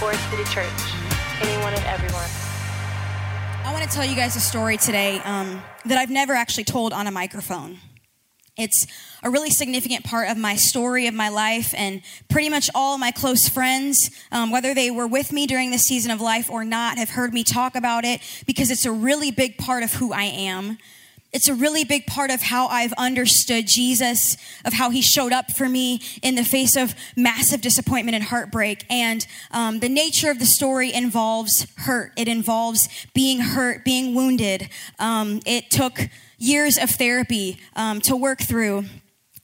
Forest City Church. Anyone and everyone. I want to tell you guys a story today um, that I've never actually told on a microphone. It's a really significant part of my story of my life, and pretty much all my close friends, um, whether they were with me during this season of life or not, have heard me talk about it because it's a really big part of who I am. It's a really big part of how I've understood Jesus, of how he showed up for me in the face of massive disappointment and heartbreak. And um, the nature of the story involves hurt, it involves being hurt, being wounded. Um, it took years of therapy um, to work through.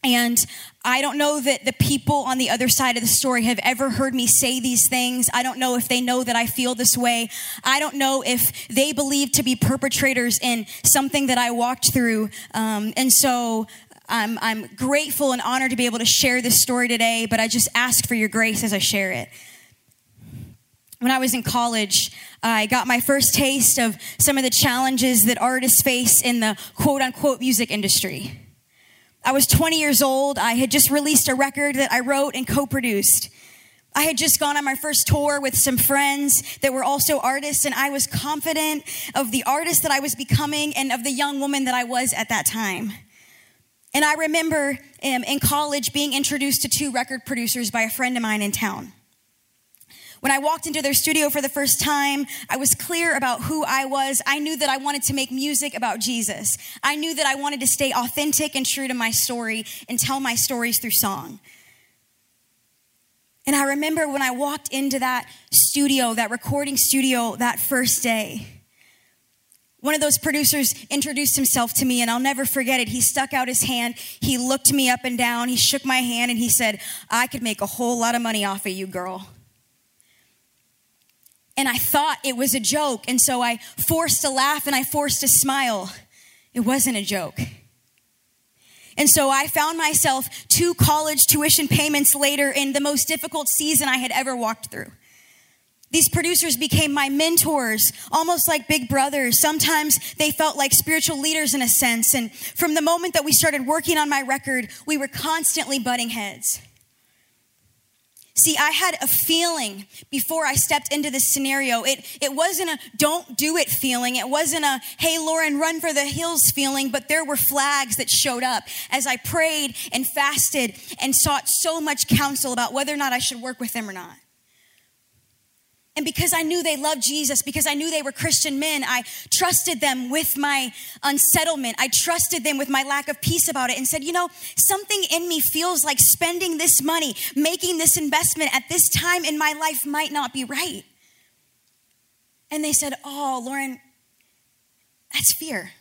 And I don't know that the people on the other side of the story have ever heard me say these things. I don't know if they know that I feel this way. I don't know if they believe to be perpetrators in something that I walked through. Um, and so I'm, I'm grateful and honored to be able to share this story today, but I just ask for your grace as I share it. When I was in college, I got my first taste of some of the challenges that artists face in the quote unquote music industry. I was 20 years old. I had just released a record that I wrote and co produced. I had just gone on my first tour with some friends that were also artists, and I was confident of the artist that I was becoming and of the young woman that I was at that time. And I remember um, in college being introduced to two record producers by a friend of mine in town. When I walked into their studio for the first time, I was clear about who I was. I knew that I wanted to make music about Jesus. I knew that I wanted to stay authentic and true to my story and tell my stories through song. And I remember when I walked into that studio, that recording studio, that first day, one of those producers introduced himself to me, and I'll never forget it. He stuck out his hand, he looked me up and down, he shook my hand, and he said, I could make a whole lot of money off of you, girl and I thought it was a joke. And so I forced a laugh and I forced a smile. It wasn't a joke. And so I found myself two college tuition payments later in the most difficult season I had ever walked through. These producers became my mentors, almost like big brothers. Sometimes they felt like spiritual leaders in a sense. And from the moment that we started working on my record, we were constantly butting heads. See, I had a feeling before I stepped into this scenario. It, it wasn't a don't do it feeling. It wasn't a, hey, Lauren, run for the hills feeling, but there were flags that showed up as I prayed and fasted and sought so much counsel about whether or not I should work with them or not. And because I knew they loved Jesus, because I knew they were Christian men, I trusted them with my unsettlement. I trusted them with my lack of peace about it and said, you know, something in me feels like spending this money, making this investment at this time in my life might not be right. And they said, oh, Lauren, that's fear.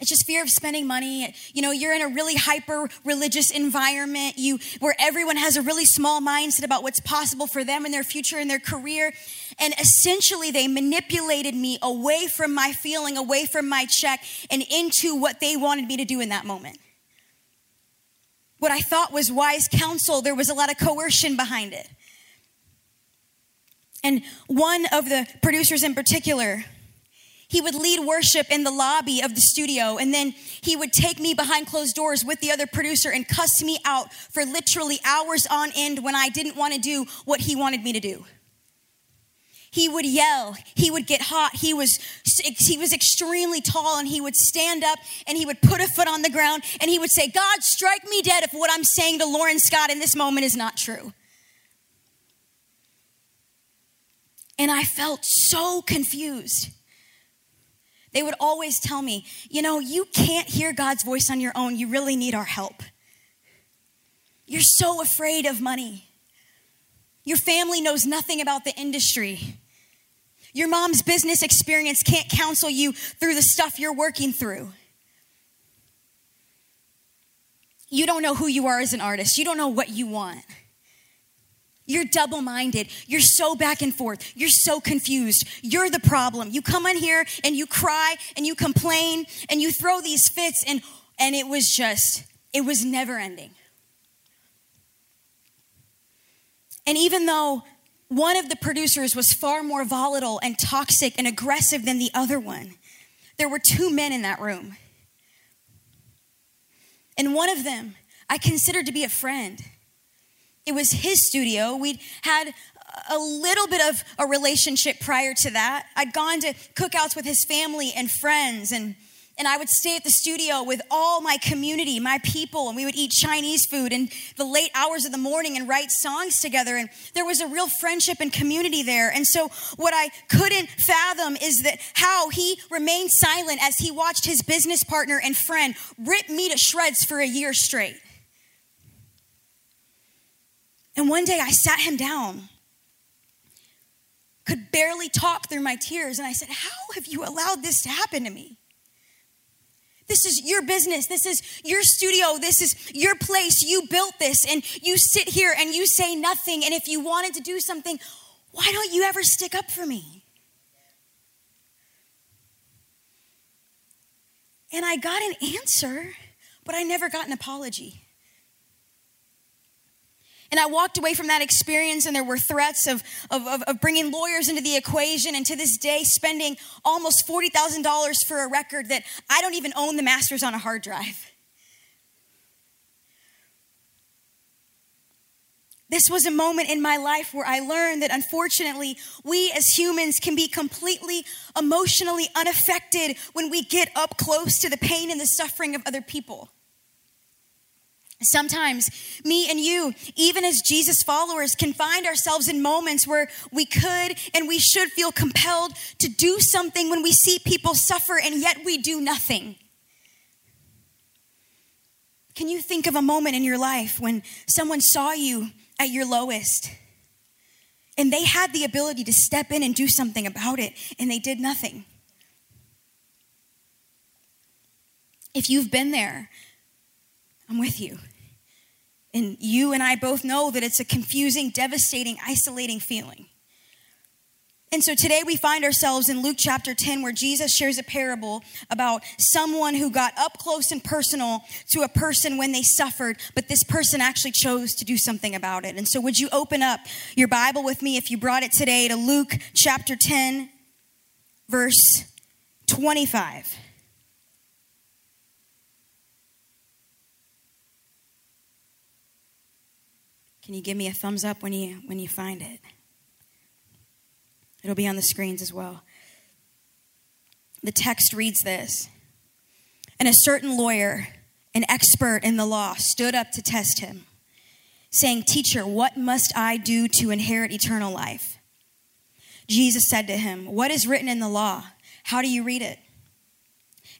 It's just fear of spending money. You know, you're in a really hyper religious environment, you where everyone has a really small mindset about what's possible for them and their future and their career. And essentially they manipulated me away from my feeling, away from my check and into what they wanted me to do in that moment. What I thought was wise counsel, there was a lot of coercion behind it. And one of the producers in particular, he would lead worship in the lobby of the studio, and then he would take me behind closed doors with the other producer and cuss me out for literally hours on end when I didn't want to do what he wanted me to do. He would yell, he would get hot, he was he was extremely tall and he would stand up and he would put a foot on the ground and he would say, "God, strike me dead if what I'm saying to Lauren Scott in this moment is not true." And I felt so confused. They would always tell me, you know, you can't hear God's voice on your own. You really need our help. You're so afraid of money. Your family knows nothing about the industry. Your mom's business experience can't counsel you through the stuff you're working through. You don't know who you are as an artist, you don't know what you want. You're double minded. You're so back and forth. You're so confused. You're the problem. You come in here and you cry and you complain and you throw these fits, and, and it was just, it was never ending. And even though one of the producers was far more volatile and toxic and aggressive than the other one, there were two men in that room. And one of them I considered to be a friend. It was his studio. We'd had a little bit of a relationship prior to that. I'd gone to cookouts with his family and friends and and I would stay at the studio with all my community, my people, and we would eat Chinese food in the late hours of the morning and write songs together. And there was a real friendship and community there. And so, what I couldn't fathom is that how he remained silent as he watched his business partner and friend rip me to shreds for a year straight. And one day I sat him down, could barely talk through my tears, and I said, How have you allowed this to happen to me? This is your business. This is your studio. This is your place. You built this, and you sit here and you say nothing. And if you wanted to do something, why don't you ever stick up for me? And I got an answer, but I never got an apology. And I walked away from that experience, and there were threats of, of, of, of bringing lawyers into the equation, and to this day, spending almost $40,000 for a record that I don't even own the masters on a hard drive. This was a moment in my life where I learned that unfortunately, we as humans can be completely emotionally unaffected when we get up close to the pain and the suffering of other people. Sometimes, me and you, even as Jesus followers, can find ourselves in moments where we could and we should feel compelled to do something when we see people suffer and yet we do nothing. Can you think of a moment in your life when someone saw you at your lowest and they had the ability to step in and do something about it and they did nothing? If you've been there, I'm with you. And you and I both know that it's a confusing, devastating, isolating feeling. And so today we find ourselves in Luke chapter 10, where Jesus shares a parable about someone who got up close and personal to a person when they suffered, but this person actually chose to do something about it. And so, would you open up your Bible with me if you brought it today to Luke chapter 10, verse 25? Can you give me a thumbs up when you when you find it? It'll be on the screens as well. The text reads this. And a certain lawyer, an expert in the law, stood up to test him, saying, "Teacher, what must I do to inherit eternal life?" Jesus said to him, "What is written in the law? How do you read it?"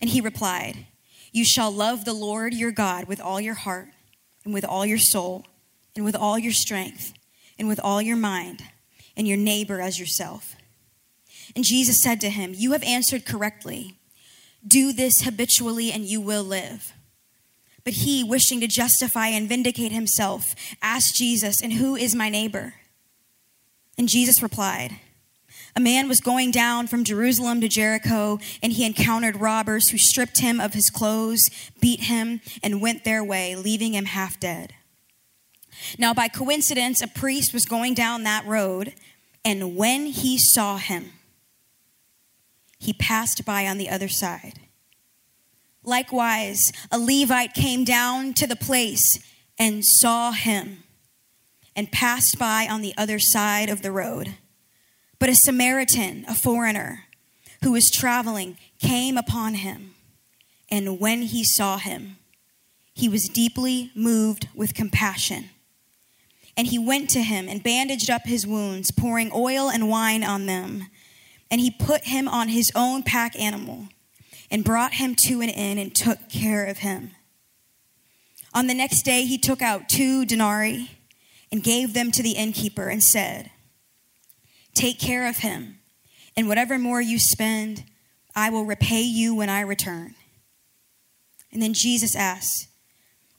And he replied, "You shall love the Lord your God with all your heart and with all your soul." And with all your strength and with all your mind, and your neighbor as yourself. And Jesus said to him, You have answered correctly. Do this habitually, and you will live. But he, wishing to justify and vindicate himself, asked Jesus, And who is my neighbor? And Jesus replied, A man was going down from Jerusalem to Jericho, and he encountered robbers who stripped him of his clothes, beat him, and went their way, leaving him half dead. Now, by coincidence, a priest was going down that road, and when he saw him, he passed by on the other side. Likewise, a Levite came down to the place and saw him and passed by on the other side of the road. But a Samaritan, a foreigner, who was traveling, came upon him, and when he saw him, he was deeply moved with compassion and he went to him and bandaged up his wounds, pouring oil and wine on them. And he put him on his own pack animal and brought him to an inn and took care of him. On the next day, he took out two denarii and gave them to the innkeeper and said, Take care of him, and whatever more you spend, I will repay you when I return. And then Jesus asked,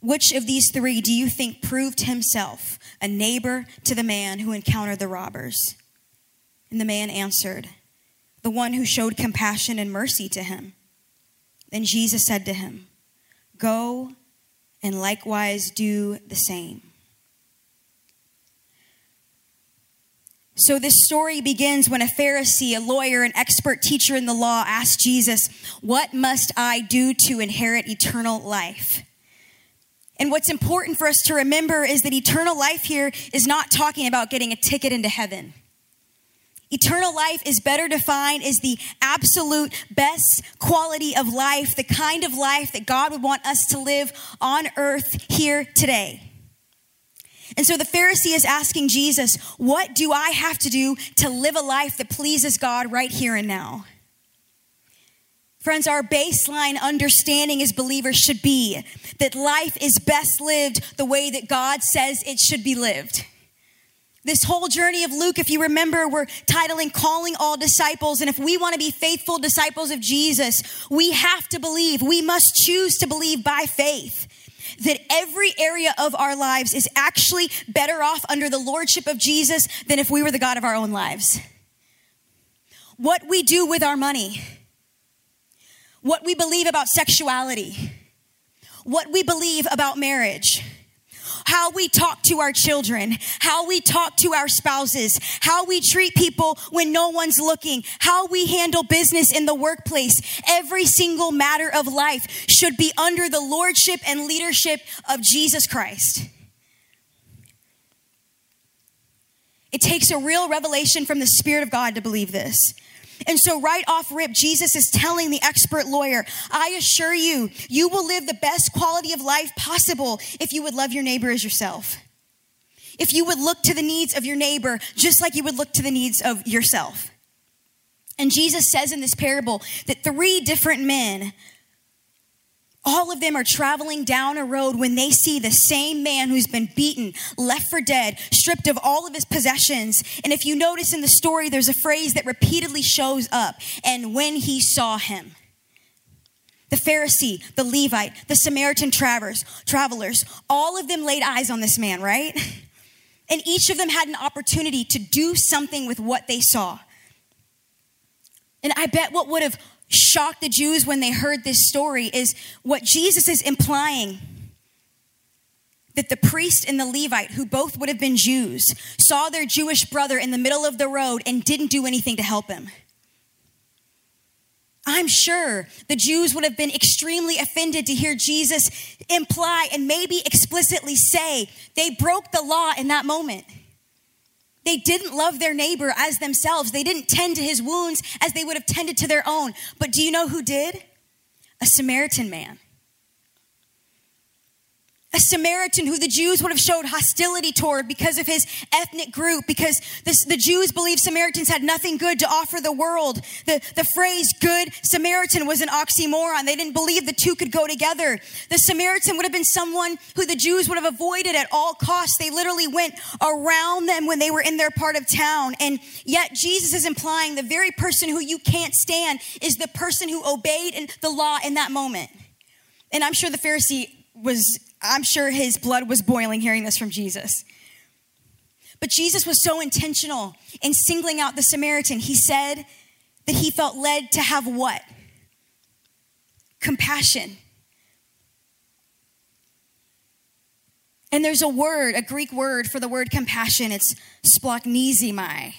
which of these three do you think proved himself a neighbor to the man who encountered the robbers? And the man answered, The one who showed compassion and mercy to him. Then Jesus said to him, Go and likewise do the same. So, this story begins when a Pharisee, a lawyer, an expert teacher in the law asked Jesus, What must I do to inherit eternal life? And what's important for us to remember is that eternal life here is not talking about getting a ticket into heaven. Eternal life is better defined as the absolute best quality of life, the kind of life that God would want us to live on earth here today. And so the Pharisee is asking Jesus, What do I have to do to live a life that pleases God right here and now? Friends, our baseline understanding as believers should be that life is best lived the way that God says it should be lived. This whole journey of Luke, if you remember, we're titling Calling All Disciples. And if we want to be faithful disciples of Jesus, we have to believe, we must choose to believe by faith that every area of our lives is actually better off under the lordship of Jesus than if we were the God of our own lives. What we do with our money, what we believe about sexuality, what we believe about marriage how we talk to our children, how we talk to our spouses, how we treat people when no one's looking, how we handle business in the workplace. Every single matter of life should be under the lordship and leadership of Jesus Christ. It takes a real revelation from the Spirit of God to believe this. And so, right off rip, Jesus is telling the expert lawyer, I assure you, you will live the best quality of life possible if you would love your neighbor as yourself. If you would look to the needs of your neighbor just like you would look to the needs of yourself. And Jesus says in this parable that three different men all of them are traveling down a road when they see the same man who's been beaten, left for dead, stripped of all of his possessions. And if you notice in the story, there's a phrase that repeatedly shows up and when he saw him. The Pharisee, the Levite, the Samaritan travelers, travelers, all of them laid eyes on this man, right? And each of them had an opportunity to do something with what they saw. And I bet what would have shocked the Jews when they heard this story is what Jesus is implying that the priest and the Levite, who both would have been Jews, saw their Jewish brother in the middle of the road and didn't do anything to help him. I'm sure the Jews would have been extremely offended to hear Jesus imply and maybe explicitly say they broke the law in that moment. They didn't love their neighbor as themselves. They didn't tend to his wounds as they would have tended to their own. But do you know who did? A Samaritan man a Samaritan who the Jews would have showed hostility toward because of his ethnic group, because this, the Jews believed Samaritans had nothing good to offer the world. The, the phrase good Samaritan was an oxymoron. They didn't believe the two could go together. The Samaritan would have been someone who the Jews would have avoided at all costs. They literally went around them when they were in their part of town. And yet Jesus is implying the very person who you can't stand is the person who obeyed the law in that moment. And I'm sure the Pharisee was I'm sure his blood was boiling hearing this from Jesus. But Jesus was so intentional in singling out the Samaritan. He said that he felt led to have what? Compassion. And there's a word, a Greek word for the word compassion. It's splanchnizomai.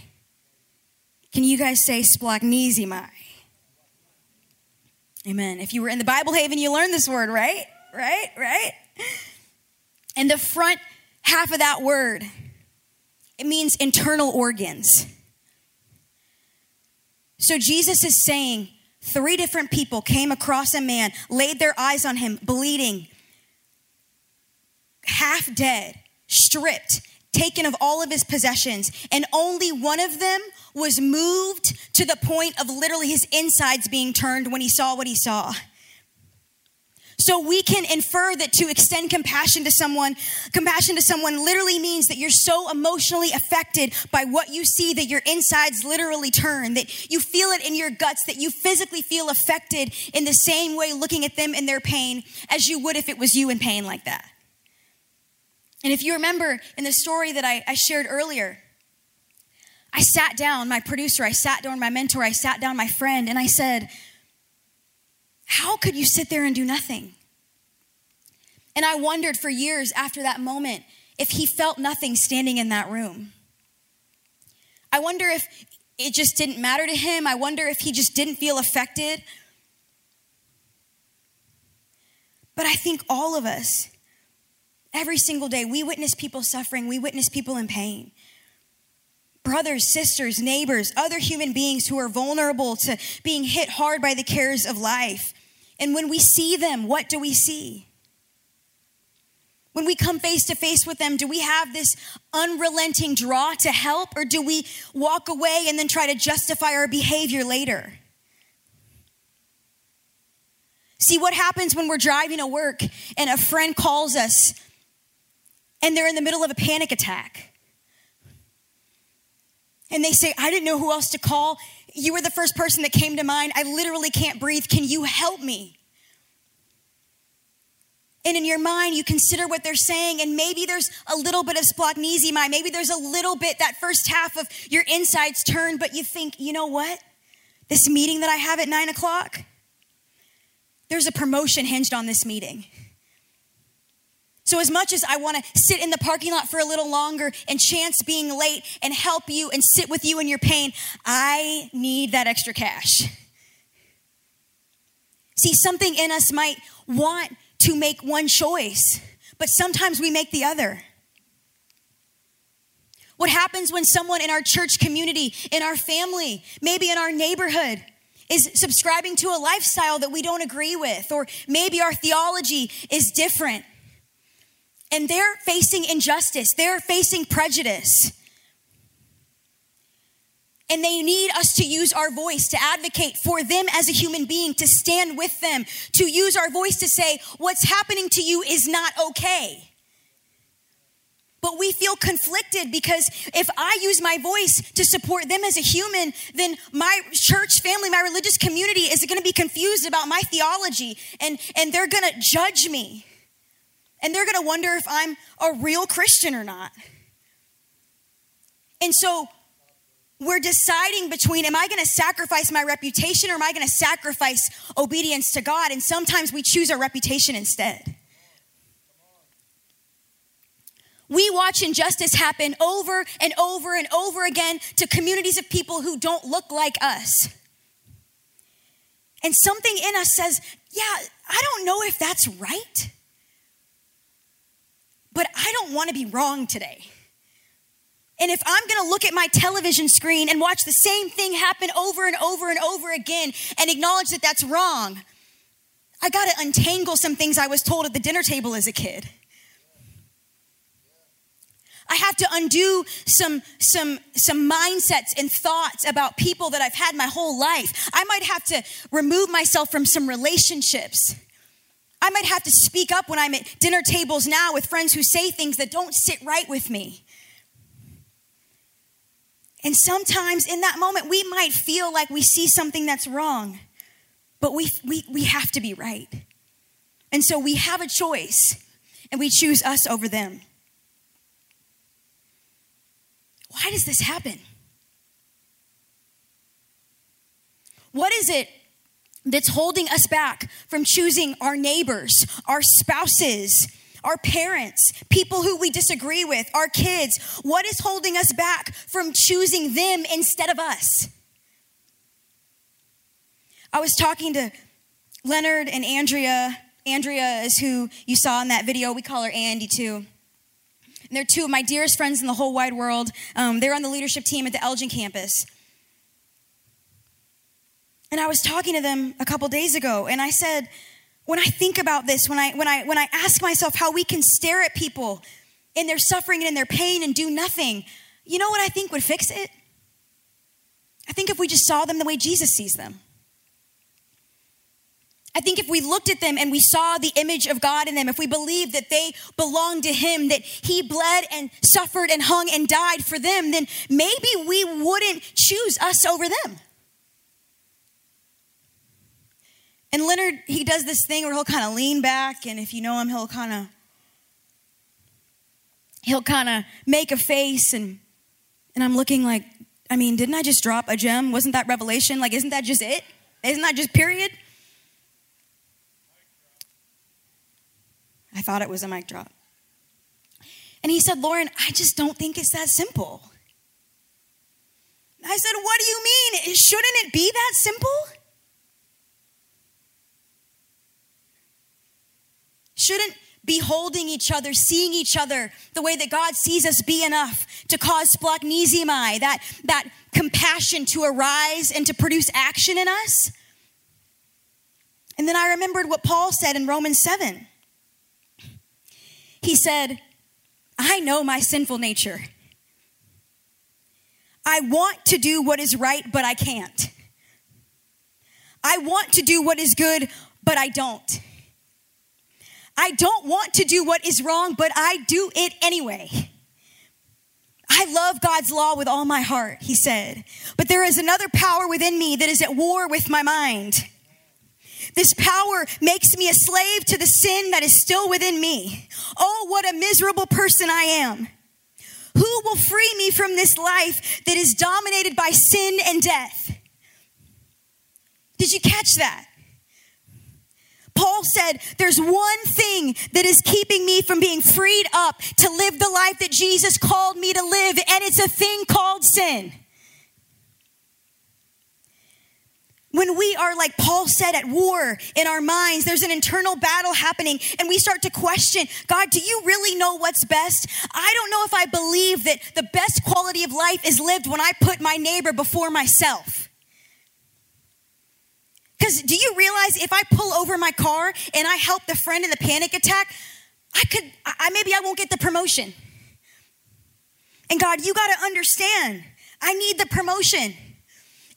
Can you guys say splanchnizomai? Amen. If you were in the Bible Haven, you learned this word, right? Right? Right? And the front half of that word, it means internal organs. So Jesus is saying three different people came across a man, laid their eyes on him, bleeding, half dead, stripped, taken of all of his possessions, and only one of them was moved to the point of literally his insides being turned when he saw what he saw. So we can infer that to extend compassion to someone, compassion to someone literally means that you're so emotionally affected by what you see that your insides literally turn, that you feel it in your guts, that you physically feel affected in the same way looking at them in their pain as you would if it was you in pain like that. And if you remember in the story that I, I shared earlier, I sat down, my producer, I sat down, my mentor, I sat down, my friend, and I said, how could you sit there and do nothing? And I wondered for years after that moment if he felt nothing standing in that room. I wonder if it just didn't matter to him. I wonder if he just didn't feel affected. But I think all of us Every single day, we witness people suffering, we witness people in pain. Brothers, sisters, neighbors, other human beings who are vulnerable to being hit hard by the cares of life. And when we see them, what do we see? When we come face to face with them, do we have this unrelenting draw to help, or do we walk away and then try to justify our behavior later? See what happens when we're driving to work and a friend calls us and they're in the middle of a panic attack. And they say, I didn't know who else to call. You were the first person that came to mind. I literally can't breathe. Can you help me? And in your mind, you consider what they're saying, and maybe there's a little bit of splanchnizomai. Maybe there's a little bit, that first half of your insides turn, but you think, you know what? This meeting that I have at nine o'clock, there's a promotion hinged on this meeting. So, as much as I want to sit in the parking lot for a little longer and chance being late and help you and sit with you in your pain, I need that extra cash. See, something in us might want to make one choice, but sometimes we make the other. What happens when someone in our church community, in our family, maybe in our neighborhood, is subscribing to a lifestyle that we don't agree with, or maybe our theology is different? And they're facing injustice, they're facing prejudice. And they need us to use our voice to advocate for them as a human being, to stand with them, to use our voice to say, what's happening to you is not okay. But we feel conflicted because if I use my voice to support them as a human, then my church family, my religious community is going to be confused about my theology and, and they're going to judge me. And they're going to wonder if I'm a real Christian or not. And so we're deciding between am I going to sacrifice my reputation or am I going to sacrifice obedience to God? And sometimes we choose our reputation instead. We watch injustice happen over and over and over again to communities of people who don't look like us. And something in us says, yeah, I don't know if that's right, but I don't want to be wrong today. And if I'm gonna look at my television screen and watch the same thing happen over and over and over again and acknowledge that that's wrong, I gotta untangle some things I was told at the dinner table as a kid. I have to undo some, some, some mindsets and thoughts about people that I've had my whole life. I might have to remove myself from some relationships. I might have to speak up when I'm at dinner tables now with friends who say things that don't sit right with me. And sometimes in that moment, we might feel like we see something that's wrong, but we, we, we have to be right. And so we have a choice, and we choose us over them. Why does this happen? What is it that's holding us back from choosing our neighbors, our spouses, our parents, people who we disagree with, our kids. What is holding us back from choosing them instead of us? I was talking to Leonard and Andrea. Andrea is who you saw in that video. We call her Andy too. And they're two of my dearest friends in the whole wide world. Um, they're on the leadership team at the Elgin campus. And I was talking to them a couple days ago, and I said, when I think about this, when I, when, I, when I ask myself how we can stare at people in their suffering and in their pain and do nothing, you know what I think would fix it? I think if we just saw them the way Jesus sees them. I think if we looked at them and we saw the image of God in them, if we believed that they belonged to Him, that He bled and suffered and hung and died for them, then maybe we wouldn't choose us over them. And Leonard, he does this thing where he'll kind of lean back, and if you know him, he'll kind of he'll kind of make a face, and and I'm looking like, I mean, didn't I just drop a gem? Wasn't that revelation? Like, isn't that just it? Isn't that just period? I thought it was a mic drop. And he said, Lauren, I just don't think it's that simple. I said, What do you mean? Shouldn't it be that simple? Shouldn't beholding each other, seeing each other the way that God sees us be enough to cause splanchnizomai, that, that compassion to arise and to produce action in us. And then I remembered what Paul said in Romans 7. He said, I know my sinful nature. I want to do what is right, but I can't. I want to do what is good, but I don't. I don't want to do what is wrong, but I do it anyway. I love God's law with all my heart, he said. But there is another power within me that is at war with my mind. This power makes me a slave to the sin that is still within me. Oh, what a miserable person I am. Who will free me from this life that is dominated by sin and death? Did you catch that? Paul said, There's one thing that is keeping me from being freed up to live the life that Jesus called me to live, and it's a thing called sin. When we are, like Paul said, at war in our minds, there's an internal battle happening, and we start to question God, do you really know what's best? I don't know if I believe that the best quality of life is lived when I put my neighbor before myself. Because do you realize if I pull over my car and I help the friend in the panic attack, I could, I, maybe I won't get the promotion. And God, you got to understand, I need the promotion.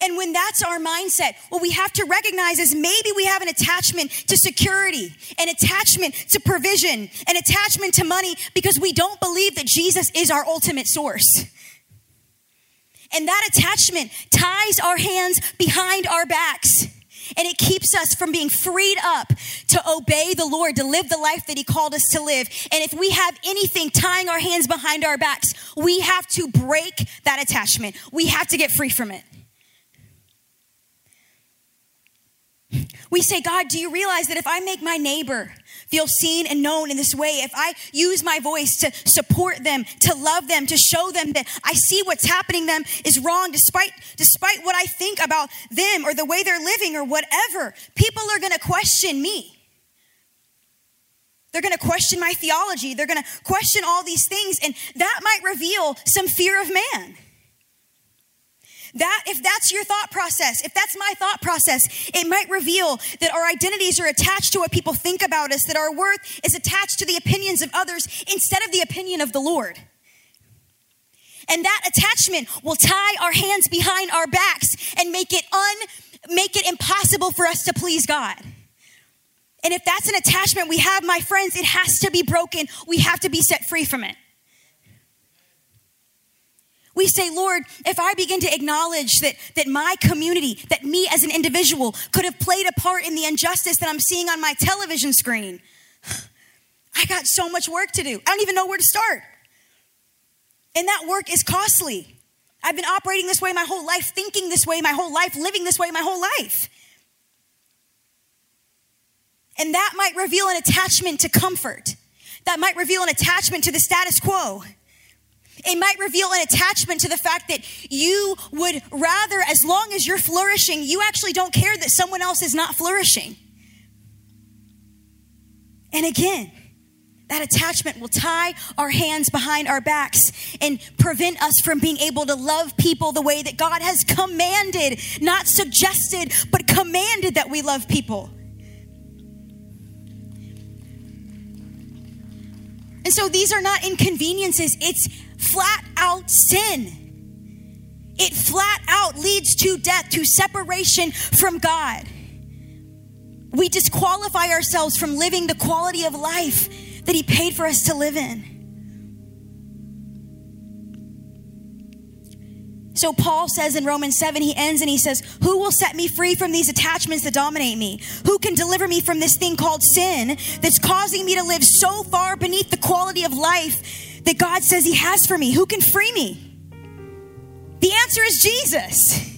And when that's our mindset, what we have to recognize is maybe we have an attachment to security, an attachment to provision, an attachment to money because we don't believe that Jesus is our ultimate source. And that attachment ties our hands behind our backs. And it keeps us from being freed up to obey the Lord, to live the life that He called us to live. And if we have anything tying our hands behind our backs, we have to break that attachment. We have to get free from it. We say, God, do you realize that if I make my neighbor feel seen and known in this way, if I use my voice to support them, to love them, to show them that I see what's happening them is wrong, despite, despite what I think about them or the way they're living or whatever, people are going to question me. They're going to question my theology. They're going to question all these things, and that might reveal some fear of man. That, if that's your thought process, if that's my thought process, it might reveal that our identities are attached to what people think about us, that our worth is attached to the opinions of others instead of the opinion of the Lord. And that attachment will tie our hands behind our backs and make it un, make it impossible for us to please God. And if that's an attachment we have, my friends, it has to be broken. We have to be set free from it. We say, Lord, if I begin to acknowledge that, that my community, that me as an individual could have played a part in the injustice that I'm seeing on my television screen, I got so much work to do. I don't even know where to start. And that work is costly. I've been operating this way my whole life, thinking this way my whole life, living this way my whole life. And that might reveal an attachment to comfort. That might reveal an attachment to the status quo. It might reveal an attachment to the fact that you would rather, as long as you're flourishing, you actually don't care that someone else is not flourishing. And again, that attachment will tie our hands behind our backs and prevent us from being able to love people the way that God has commanded, not suggested, but commanded that we love people. And so these are not inconveniences, it's flat out sin. It flat out leads to death, to separation from God. We disqualify ourselves from living the quality of life that He paid for us to live in. So Paul says in Romans 7, he ends and he says, Who will set me free from these attachments that dominate me? Who can deliver me from this thing called sin that's causing me to live so far beneath the quality of life that God says He has for me? Who can free me? The answer is Jesus.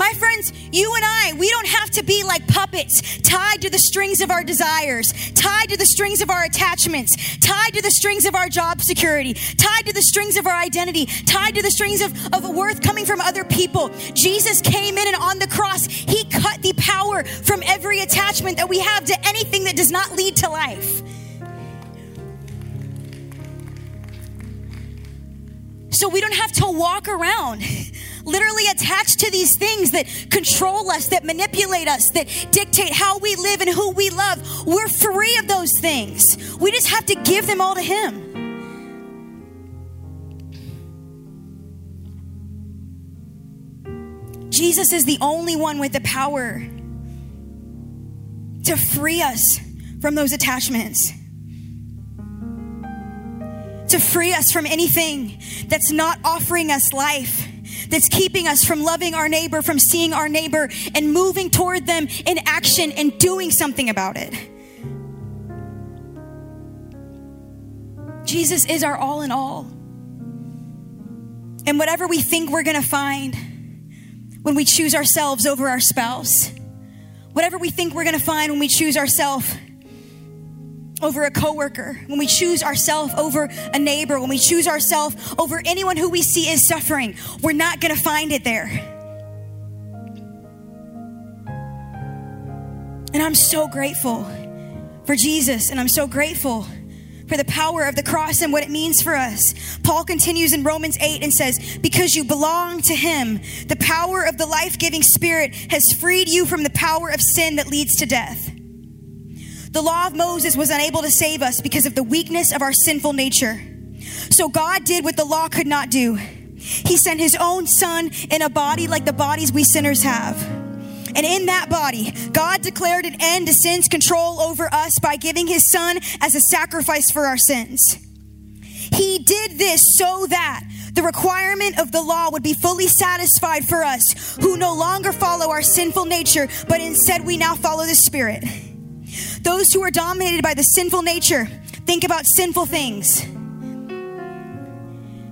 My friends, you and I, we don't have to be like puppets tied to the strings of our desires, tied to the strings of our attachments, tied to the strings of our job security, tied to the strings of our identity, tied to the strings of, of worth coming from other people. Jesus came in and on the cross, he cut the power from every attachment that we have to anything that does not lead to life. So we don't have to walk around literally attached to these things that control us, that manipulate us, that dictate how we live and who we love. We're free of those things. We just have to give them all to Him. Jesus is the only one with the power to free us from those attachments to free us from anything that's not offering us life, that's keeping us from loving our neighbor, from seeing our neighbor and moving toward them in action and doing something about it. Jesus is our all in all. And whatever we think we're going to find when we choose ourselves over our spouse, whatever we think we're going to find when we choose ourselves over a coworker, when we choose ourselves over a neighbor, when we choose ourselves over anyone who we see is suffering, we're not going to find it there. And I'm so grateful for Jesus, and I'm so grateful for the power of the cross and what it means for us. Paul continues in Romans 8 and says, Because you belong to him, the power of the life giving spirit has freed you from the power of sin that leads to death. The law of Moses was unable to save us because of the weakness of our sinful nature. So God did what the law could not do. He sent his own son in a body like the bodies we sinners have. And in that body, God declared an end to sin's control over us by giving his son as a sacrifice for our sins. He did this so that the requirement of the law would be fully satisfied for us who no longer follow our sinful nature, but instead we now follow the Spirit. Those who are dominated by the sinful nature think about sinful things.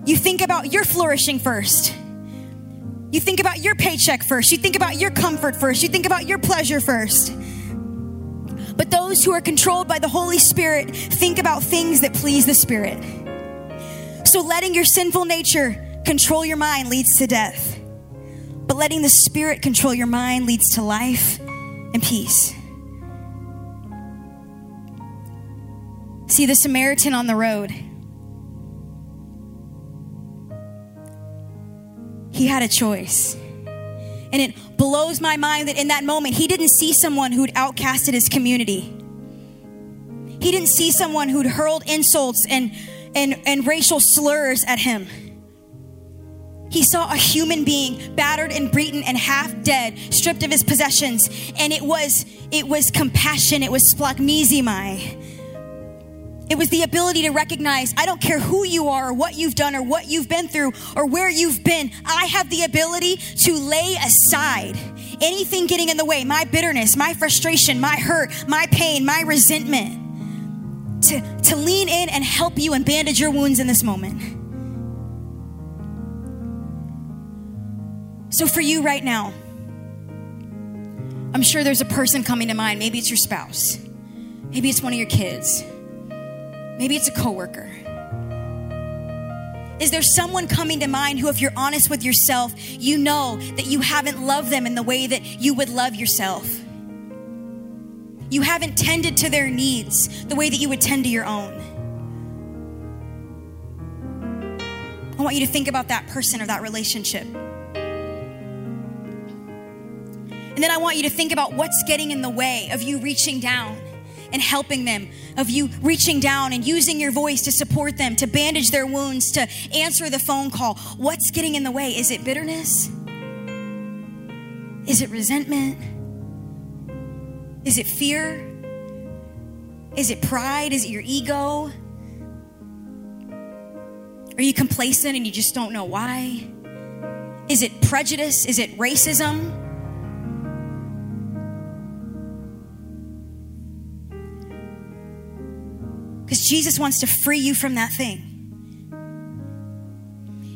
You think about your flourishing first. You think about your paycheck first. You think about your comfort first. You think about your pleasure first. But those who are controlled by the Holy Spirit think about things that please the Spirit. So letting your sinful nature control your mind leads to death. But letting the Spirit control your mind leads to life and peace. See, the Samaritan on the road, he had a choice. And it blows my mind that in that moment, he didn't see someone who'd outcasted his community. He didn't see someone who'd hurled insults and, and, and racial slurs at him. He saw a human being battered and beaten and half dead, stripped of his possessions, and it was it was compassion. It was splanchnizomai. It was the ability to recognize I don't care who you are or what you've done or what you've been through or where you've been. I have the ability to lay aside anything getting in the way my bitterness, my frustration, my hurt, my pain, my resentment. To, to lean in and help you and bandage your wounds in this moment. So, for you right now, I'm sure there's a person coming to mind. Maybe it's your spouse, maybe it's one of your kids. Maybe it's a coworker. Is there someone coming to mind who, if you're honest with yourself, you know that you haven't loved them in the way that you would love yourself? You haven't tended to their needs the way that you would tend to your own. I want you to think about that person or that relationship. And then I want you to think about what's getting in the way of you reaching down and helping them, of you reaching down and using your voice to support them, to bandage their wounds, to answer the phone call. What's getting in the way? Is it bitterness? Is it resentment? Is it fear? Is it pride? Is it your ego? Are you complacent and you just don't know why? Is it prejudice? Is it racism? Because Jesus wants to free you from that thing.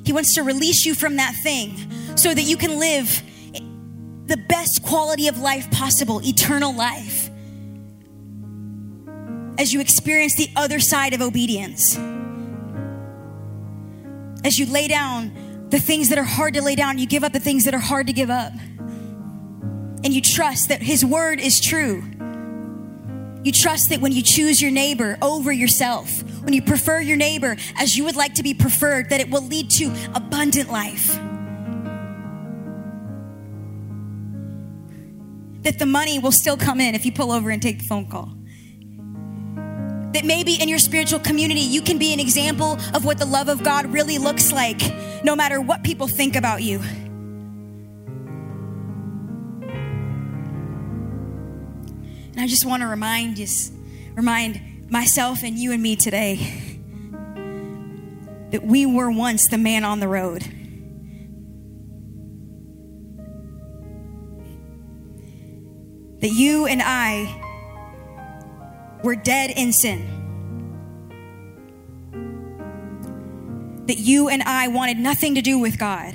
He wants to release you from that thing so that you can live the best quality of life possible, eternal life, as you experience the other side of obedience. As you lay down the things that are hard to lay down, you give up the things that are hard to give up. And you trust that His word is true. You trust that when you choose your neighbor over yourself, when you prefer your neighbor as you would like to be preferred, that it will lead to abundant life. That the money will still come in if you pull over and take the phone call. That maybe in your spiritual community, you can be an example of what the love of God really looks like, no matter what people think about you. And I just want to remind you, remind myself and you and me today that we were once the man on the road. That you and I were dead in sin. That you and I wanted nothing to do with God.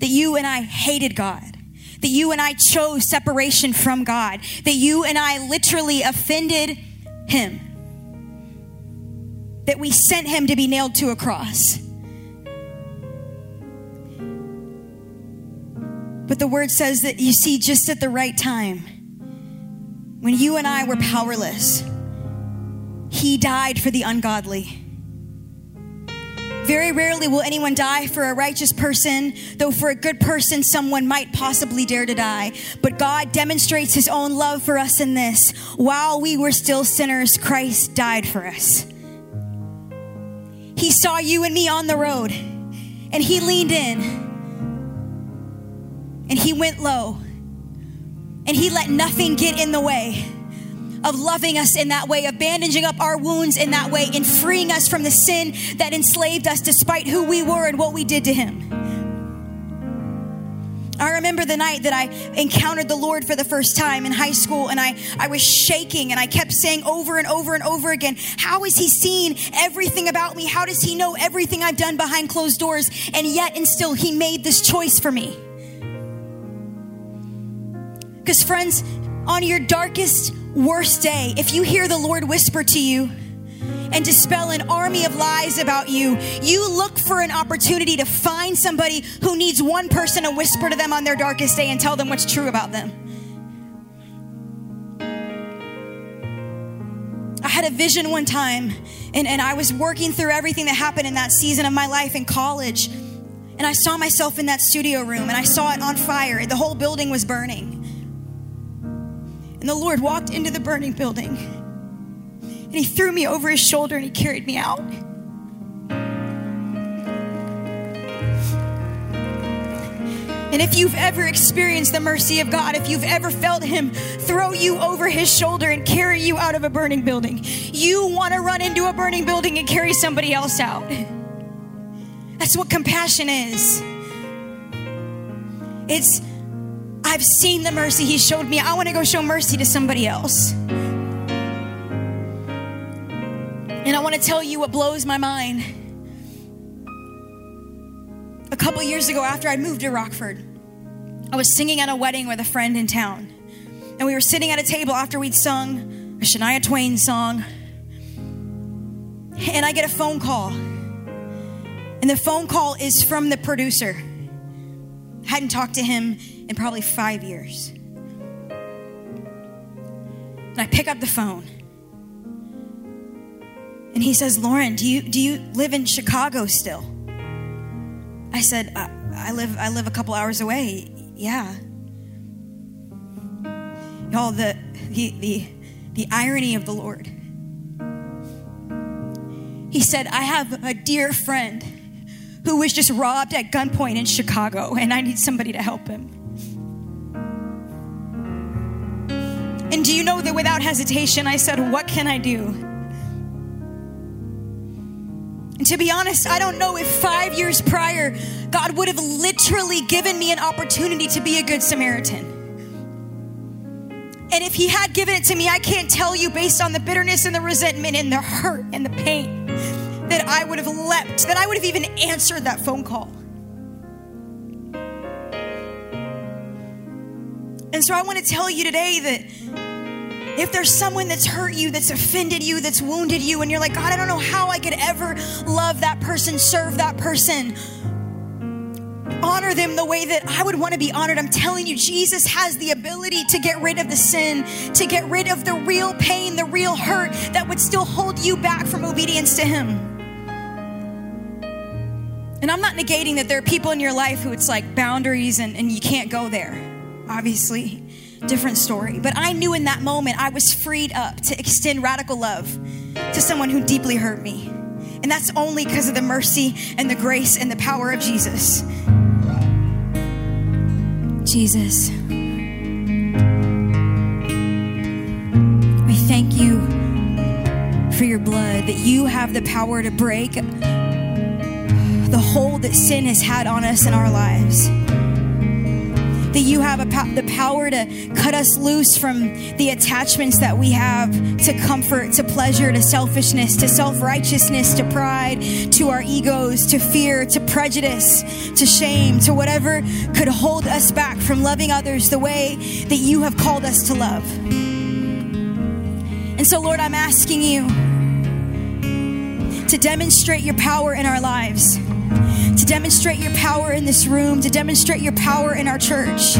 That you and I hated God. That you and I chose separation from God. That you and I literally offended Him. That we sent Him to be nailed to a cross. But the word says that you see, just at the right time, when you and I were powerless, He died for the ungodly. Very rarely will anyone die for a righteous person, though for a good person, someone might possibly dare to die. But God demonstrates His own love for us in this while we were still sinners, Christ died for us. He saw you and me on the road, and He leaned in, and He went low, and He let nothing get in the way of loving us in that way, of bandaging up our wounds in that way, and freeing us from the sin that enslaved us despite who we were and what we did to Him. I remember the night that I encountered the Lord for the first time in high school, and I, I was shaking, and I kept saying over and over and over again, How has He seen everything about me? How does He know everything I've done behind closed doors? And yet, and still, He made this choice for me. Because, friends, on your darkest, worst day, if you hear the Lord whisper to you and dispel an army of lies about you, you look for an opportunity to find somebody who needs one person to whisper to them on their darkest day and tell them what's true about them. I had a vision one time, and, and I was working through everything that happened in that season of my life in college. And I saw myself in that studio room, and I saw it on fire. The whole building was burning. And the Lord walked into the burning building and he threw me over his shoulder and he carried me out. And if you've ever experienced the mercy of God, if you've ever felt Him throw you over His shoulder and carry you out of a burning building, you want to run into a burning building and carry somebody else out. That's what compassion is. It's I've seen the mercy He showed me. I want to go show mercy to somebody else. And I want to tell you what blows my mind. A couple years ago, after I moved to Rockford, I was singing at a wedding with a friend in town. And we were sitting at a table after we'd sung a Shania Twain song. And I get a phone call. And the phone call is from the producer. Hadn't talked to him in probably five years. And I pick up the phone. And he says, Lauren, do you, do you live in Chicago still? I said, I, I live, I live a couple hours away. Yeah. Y'all, the, the, the, the irony of the Lord. He said, I have a dear friend who was just robbed at gunpoint in Chicago, and I need somebody to help him. And do you know that without hesitation, I said, What can I do? And to be honest, I don't know if five years prior, God would have literally given me an opportunity to be a good Samaritan. And if He had given it to me, I can't tell you based on the bitterness and the resentment and the hurt and the pain that I would have leapt, that I would have even answered that phone call. And so I want to tell you today that if there's someone that's hurt you, that's offended you, that's wounded you, and you're like, God, I don't know how I could ever love that person, serve that person, honor them the way that I would want to be honored. I'm telling you, Jesus has the ability to get rid of the sin, to get rid of the real pain, the real hurt that would still hold you back from obedience to Him. And I'm not negating that there are people in your life who it's like boundaries and, and you can't go there. Obviously, different story. But I knew in that moment I was freed up to extend radical love to someone who deeply hurt me. And that's only because of the mercy and the grace and the power of Jesus. Jesus. We thank you for your blood, that you have the power to break the hold that sin has had on us in our lives. That you have po- the power to cut us loose from the attachments that we have to comfort, to pleasure, to selfishness, to self righteousness, to pride, to our egos, to fear, to prejudice, to shame, to whatever could hold us back from loving others the way that you have called us to love. And so, Lord, I'm asking you to demonstrate your power in our lives demonstrate your power in this room, to demonstrate your power in our church.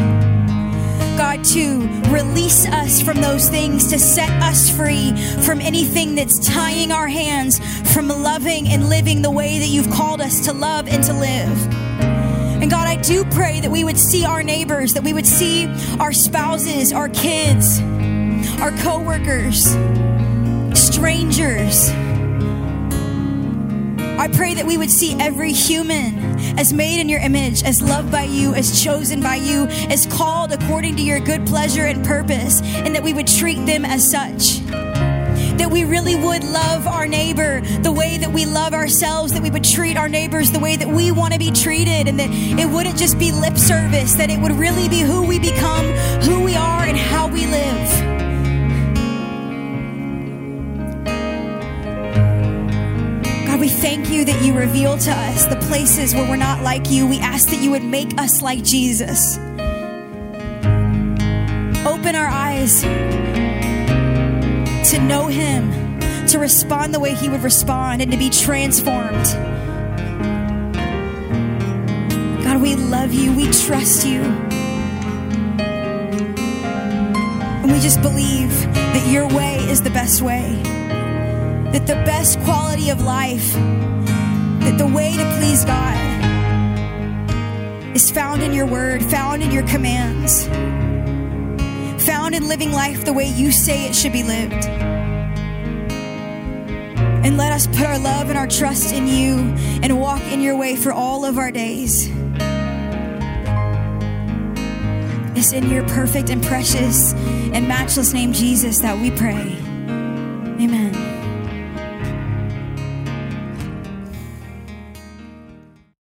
God, to release us from those things, to set us free from anything that's tying our hands from loving and living the way that you've called us to love and to live. And God, I do pray that we would see our neighbors, that we would see our spouses, our kids, our coworkers, strangers I pray that we would see every human as made in your image, as loved by you, as chosen by you, as called according to your good pleasure and purpose, and that we would treat them as such. That we really would love our neighbor the way that we love ourselves, that we would treat our neighbors the way that we want to be treated, and that it wouldn't just be lip service, that it would really be who we become, we thank you that you reveal to us the places where we're not like you. We ask that you would make us like Jesus. Open our eyes to know him, to respond the way he would respond, and to be transformed. God, we love you. We trust you. And we just believe that your way is the best way that the best quality of life, that the way to please God is found in your word, found in your commands, found in living life the way you say it should be lived. And let us put our love and our trust in you and walk in your way for all of our days. It's in your perfect and precious and matchless name, Jesus, that we pray.